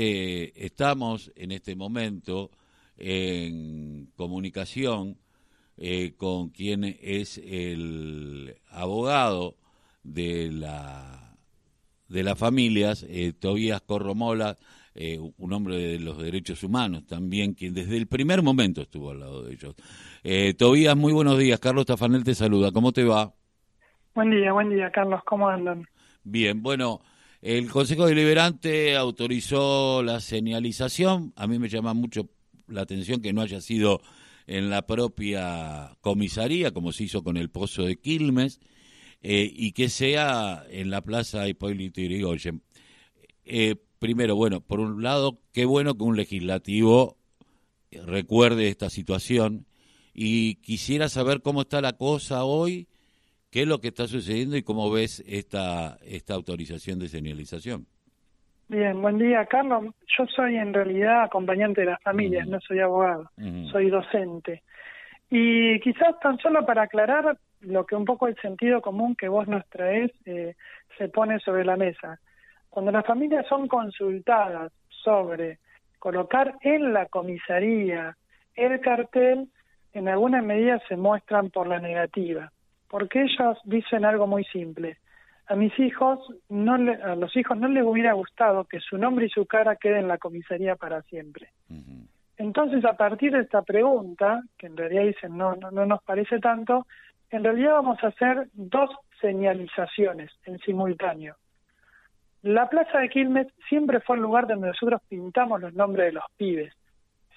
eh, estamos en este momento en comunicación eh, con quien es el abogado de la de las familias, eh, Tobías Corromola, eh, un hombre de los derechos humanos también, quien desde el primer momento estuvo al lado de ellos. Eh, Tobías, muy buenos días. Carlos Tafanel te saluda. ¿Cómo te va? Buen día, buen día, Carlos. ¿Cómo andan? Bien, bueno, el Consejo Deliberante autorizó la señalización. A mí me llama mucho la atención que no haya sido en la propia comisaría, como se hizo con el Pozo de Quilmes, eh, y que sea en la Plaza Hipólito Yrigoyen. Eh, primero, bueno, por un lado, qué bueno que un legislativo recuerde esta situación y quisiera saber cómo está la cosa hoy, qué es lo que está sucediendo y cómo ves esta, esta autorización de señalización. Bien, buen día, Carlos. Yo soy en realidad acompañante de las familias, no soy abogado, soy docente. Y quizás tan solo para aclarar lo que un poco el sentido común que vos nos traes eh, se pone sobre la mesa. Cuando las familias son consultadas sobre colocar en la comisaría el cartel, en alguna medida se muestran por la negativa, porque ellos dicen algo muy simple a mis hijos, no a los hijos no les hubiera gustado que su nombre y su cara queden en la comisaría para siempre. Entonces, a partir de esta pregunta, que en realidad dicen no, no, no nos parece tanto, en realidad vamos a hacer dos señalizaciones en simultáneo. La Plaza de Quilmes siempre fue el lugar donde nosotros pintamos los nombres de los pibes.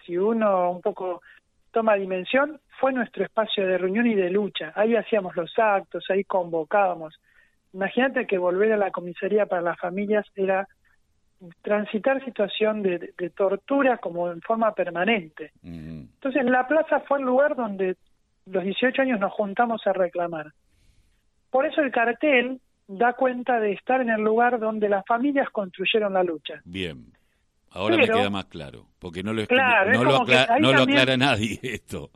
Si uno un poco toma dimensión, fue nuestro espacio de reunión y de lucha. Ahí hacíamos los actos, ahí convocábamos. Imagínate que volver a la comisaría para las familias era transitar situación de, tortura como en forma permanente. Entonces la plaza fue el lugar donde los 18 años nos juntamos a reclamar. Por eso el cartel da cuenta de estar en el lugar donde las familias construyeron la lucha. Bien. Ahora me queda más claro, porque no lo, no lo, no lo aclara nadie esto.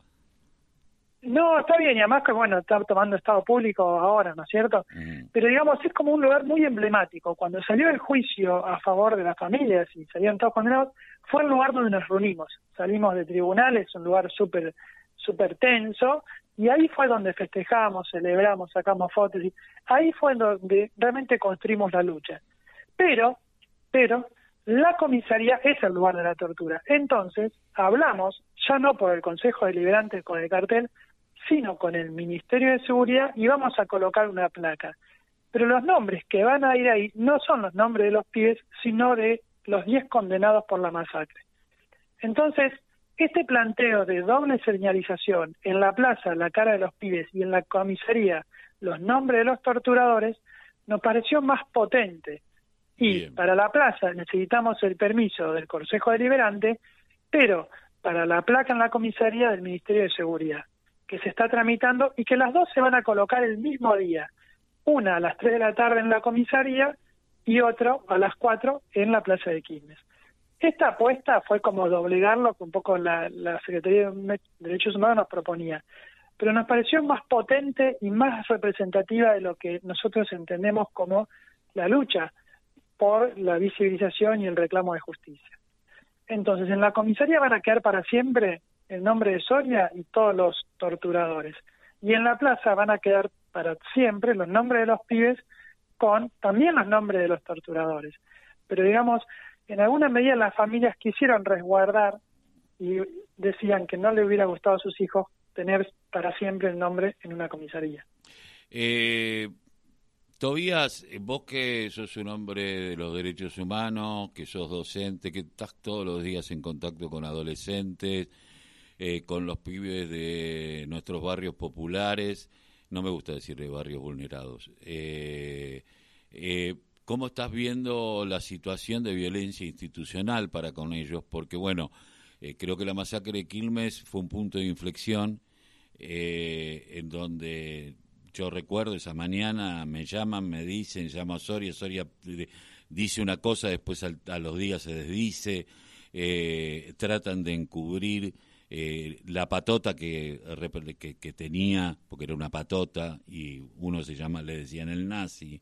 No, está bien, y además que bueno, está tomando estado público ahora, ¿no es cierto? Pero digamos, es como un lugar muy emblemático. Cuando salió el juicio a favor de las familias y salieron todos condenados, fue el lugar donde nos reunimos. Salimos de tribunales, un lugar súper súper tenso, y ahí fue donde festejamos, celebramos, sacamos fotos, y ahí fue donde realmente construimos la lucha. Pero, pero, la comisaría es el lugar de la tortura. Entonces, hablamos, ya no por el Consejo Deliberante con el cartel, sino con el Ministerio de Seguridad y vamos a colocar una placa. Pero los nombres que van a ir ahí no son los nombres de los pibes, sino de los 10 condenados por la masacre. Entonces, este planteo de doble señalización en la plaza, la cara de los pibes y en la comisaría, los nombres de los torturadores, nos pareció más potente. Y para la plaza necesitamos el permiso del Consejo Deliberante, pero para la placa en la comisaría del Ministerio de Seguridad que se está tramitando y que las dos se van a colocar el mismo día. Una a las 3 de la tarde en la comisaría y otro a las 4 en la Plaza de Quilmes. Esta apuesta fue como doblegar lo que un poco la, la Secretaría de Derechos Humanos nos proponía, pero nos pareció más potente y más representativa de lo que nosotros entendemos como la lucha por la visibilización y el reclamo de justicia. Entonces, en la comisaría van a quedar para siempre el nombre de Soria y todos los torturadores. Y en la plaza van a quedar para siempre los nombres de los pibes con también los nombres de los torturadores. Pero digamos, en alguna medida las familias quisieron resguardar y decían que no le hubiera gustado a sus hijos tener para siempre el nombre en una comisaría. Eh, Tobías, vos que sos un hombre de los derechos humanos, que sos docente, que estás todos los días en contacto con adolescentes, eh, con los pibes de nuestros barrios populares, no me gusta decir de barrios vulnerados. Eh, eh, ¿Cómo estás viendo la situación de violencia institucional para con ellos? Porque, bueno, creo que la masacre de Quilmes fue un punto de inflexión en donde yo recuerdo esa mañana, me llaman, me dicen, llama a Soria, Soria dice una cosa, después a los días se desdice, tratan de encubrir eh, la patota que, que, tenía, porque era una patota y uno se llama, le decían el nazi.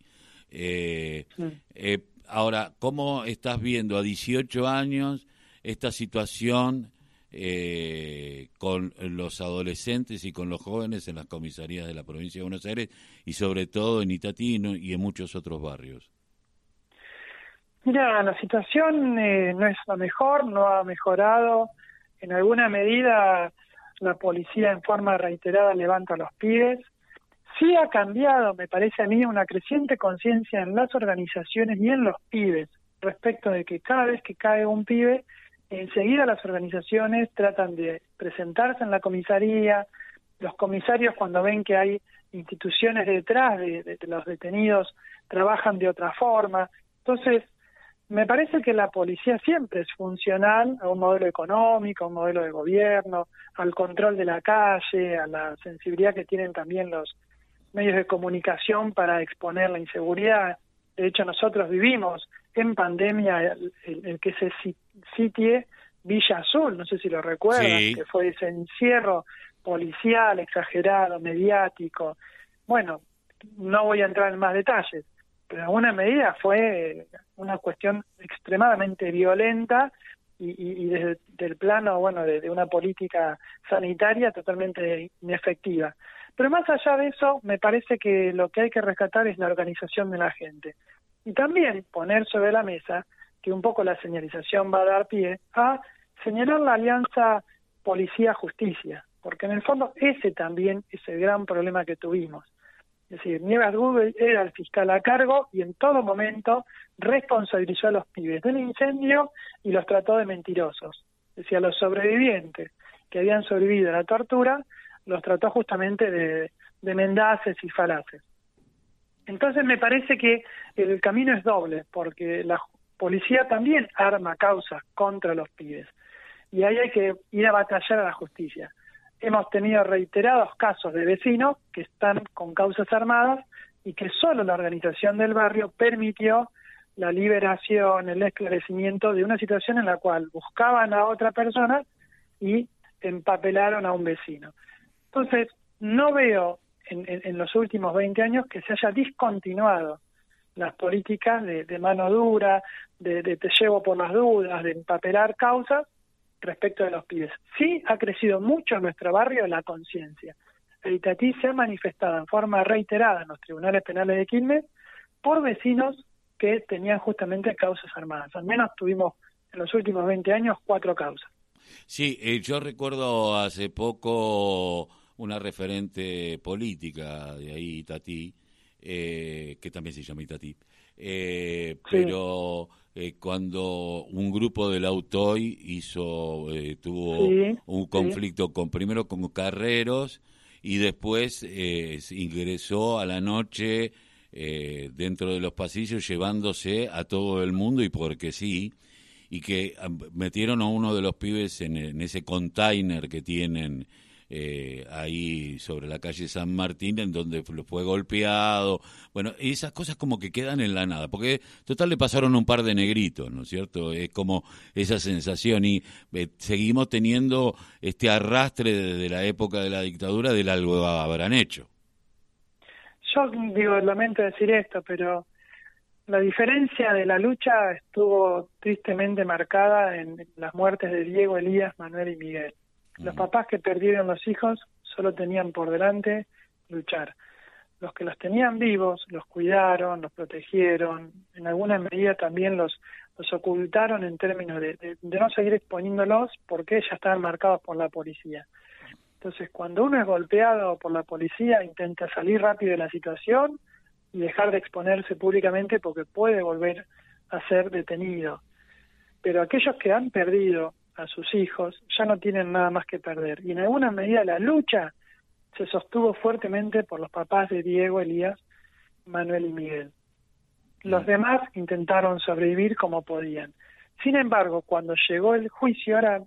Eh, eh, ahora, ¿cómo estás viendo a 18 años esta situación eh, con los adolescentes y con los jóvenes en las comisarías de la provincia de Buenos Aires y sobre todo en Itatino y en muchos otros barrios? Mira, la situación eh, no es la mejor, no ha mejorado. En alguna medida la policía en forma reiterada levanta los pies. Sí ha cambiado, me parece a mí, una creciente conciencia en las organizaciones y en los pibes respecto de que cada vez que cae un pibe, enseguida las organizaciones tratan de presentarse en la comisaría, los comisarios cuando ven que hay instituciones detrás de los detenidos trabajan de otra forma. Entonces, me parece que la policía siempre es funcional a un modelo económico, a un modelo de gobierno, al control de la calle, a la sensibilidad que tienen también los medios de comunicación para exponer la inseguridad. De hecho, nosotros vivimos en pandemia el, que se sitie Villa Azul, no sé si lo recuerdan, que fue ese encierro policial exagerado, mediático. Bueno, no voy a entrar en más detalles, pero en alguna medida fue una cuestión extremadamente violenta y, desde el plano bueno de, una política sanitaria totalmente inefectiva. Pero más allá de eso, me parece que lo que hay que rescatar es la organización de la gente. Y también poner sobre la mesa que un poco la señalización va a dar pie a señalar la alianza policía-justicia, porque en el fondo ese también es el gran problema que tuvimos. Es decir, Nieves Google era el fiscal a cargo y en todo momento responsabilizó a los pibes del incendio y los trató de mentirosos. Es decir, a los sobrevivientes que habían sobrevivido a la tortura, los trató justamente de, de mendaces y falaces. Entonces me parece que el camino es doble, porque la policía también arma causas contra los pibes. Y ahí hay que ir a batallar a la justicia hemos tenido reiterados casos de vecinos que están con causas armadas y que solo la organización del barrio permitió la liberación, el esclarecimiento de una situación en la cual buscaban a otra persona y empapelaron a un vecino. Entonces, no veo en, los últimos 20 años que se haya discontinuado las políticas de, mano dura, de, de, te llevo por las dudas, de empapelar causas, respecto de los pibes. Sí ha crecido mucho en nuestro barrio la conciencia. El Itatí se ha manifestado en forma reiterada en los tribunales penales de Quilmes por vecinos que tenían justamente causas armadas. Al menos tuvimos en los últimos 20 años cuatro causas. Sí, eh, yo recuerdo hace poco una referente política de ahí, Itatí, eh, que también se llama Itatí, eh, pero eh, cuando un grupo del Autoy hizo, eh, tuvo un conflicto con primero con Carreros y después eh, ingresó a la noche dentro de los pasillos llevándose a todo el mundo y porque sí, y que metieron a uno de los pibes en, en ese container que tienen eh, ahí sobre la calle San Martín, en donde fue golpeado. Bueno, esas cosas como que quedan en la nada, porque total le pasaron un par de negritos, ¿no es cierto? Es como esa sensación y eh, seguimos teniendo este arrastre desde la época de la dictadura del algo habrán hecho. Yo digo, lamento decir esto, pero la diferencia de la lucha estuvo tristemente marcada en las muertes de Diego, Elías, Manuel y Miguel. Los papás que perdieron los hijos solo tenían por delante luchar. Los que los tenían vivos los cuidaron, los protegieron, en alguna medida también los, los ocultaron en términos de, de, no seguir exponiéndolos porque ya estaban marcados por la policía. Entonces, cuando uno es golpeado por la policía, intenta salir rápido de la situación y dejar de exponerse públicamente porque puede volver a ser detenido. Pero aquellos que han perdido a sus hijos, ya no tienen nada más que perder. Y en alguna medida la lucha se sostuvo fuertemente por los papás de Diego, Elías, Manuel y Miguel. Los mm. demás intentaron sobrevivir como podían. Sin embargo, cuando llegó el juicio, ahora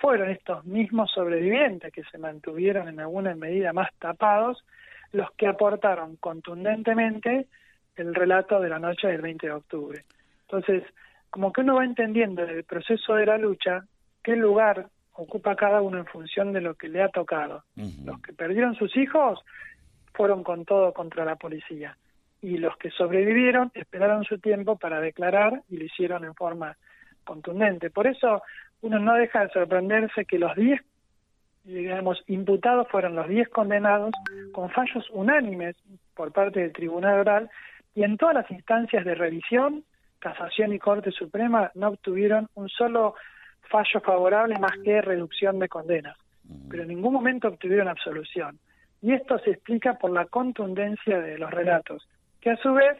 fueron estos mismos sobrevivientes que se mantuvieron en alguna medida más tapados los que aportaron contundentemente el relato de la noche del 20 de octubre. Entonces, como que uno va entendiendo el proceso de la lucha qué lugar ocupa cada uno en función de lo que le ha tocado. Los que perdieron sus hijos fueron con todo contra la policía. y los que sobrevivieron esperaron su tiempo para declarar y lo hicieron en forma contundente. Por eso uno no deja de sorprenderse que los 10 digamos, imputados fueron los 10 condenados con fallos unánimes por parte del Tribunal Oral y en todas las instancias de revisión, Casación y Corte Suprema no obtuvieron un solo fallo favorable más que reducción de condenas, pero en ningún momento obtuvieron absolución. Y esto se explica por la contundencia de los relatos, que a su vez,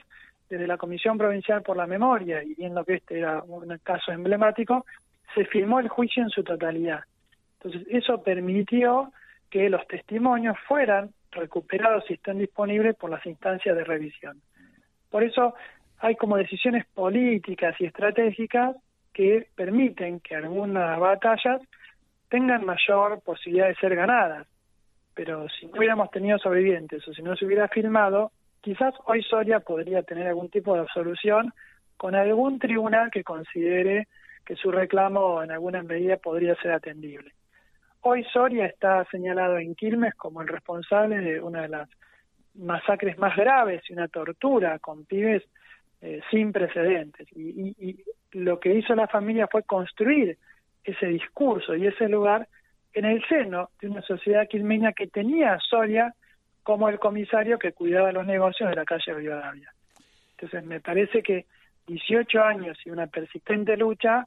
desde la Comisión Provincial por la Memoria, y viendo que este era un caso emblemático, se firmó el juicio en su totalidad. Entonces, eso permitió que los testimonios fueran recuperados y estén disponibles por las instancias de revisión. Por eso hay como decisiones políticas y estratégicas que permiten que algunas batallas tengan mayor posibilidad de ser ganadas. Pero si no hubiéramos tenido sobrevivientes o si no se hubiera filmado, quizás hoy Soria podría tener algún tipo de absolución con algún tribunal que considere que su reclamo en alguna medida podría ser atendible. Hoy Soria está señalado en Quilmes como el responsable de una de las masacres más graves y una tortura con pibes eh, sin precedentes. Y, lo que hizo la familia fue construir ese discurso y ese lugar en el seno de una sociedad quilmeña que tenía a Soria como el comisario que cuidaba los negocios de la calle Rivadavia. Entonces me parece que 18 años y una persistente lucha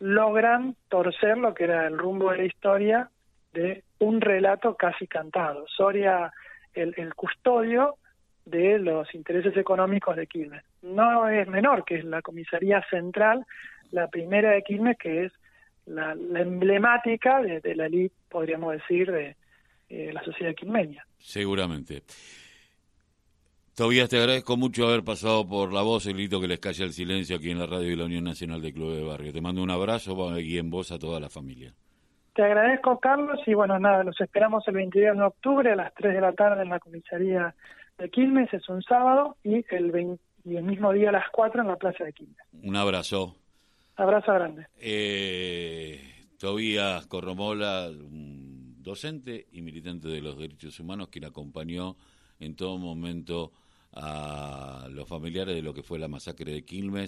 logran torcer lo que era el rumbo de la historia de un relato casi cantado. Soria, el custodio de los intereses económicos de Quilmes. No es menor que es la comisaría central, la primera de Quilmes, que es la, emblemática de, la elite, podríamos decir, de eh, la sociedad quilmeña. Seguramente. Todavía te agradezco mucho haber pasado por la voz, el grito que les calla el silencio aquí en la radio de la Unión Nacional de Club de Barrio. Te mando un abrazo y en voz a toda la familia. Te agradezco, Carlos, y bueno, nada, los esperamos el 22 de octubre a las 3 de la tarde en la comisaría de Quilmes, es un sábado, y el, y el mismo día a las 4 en la plaza de Quilmes. Un abrazo. Abrazo grande. Eh, Tobías Corromola, docente y militante de los derechos humanos, quien acompañó en todo momento a los familiares de lo que fue la masacre de Quilmes.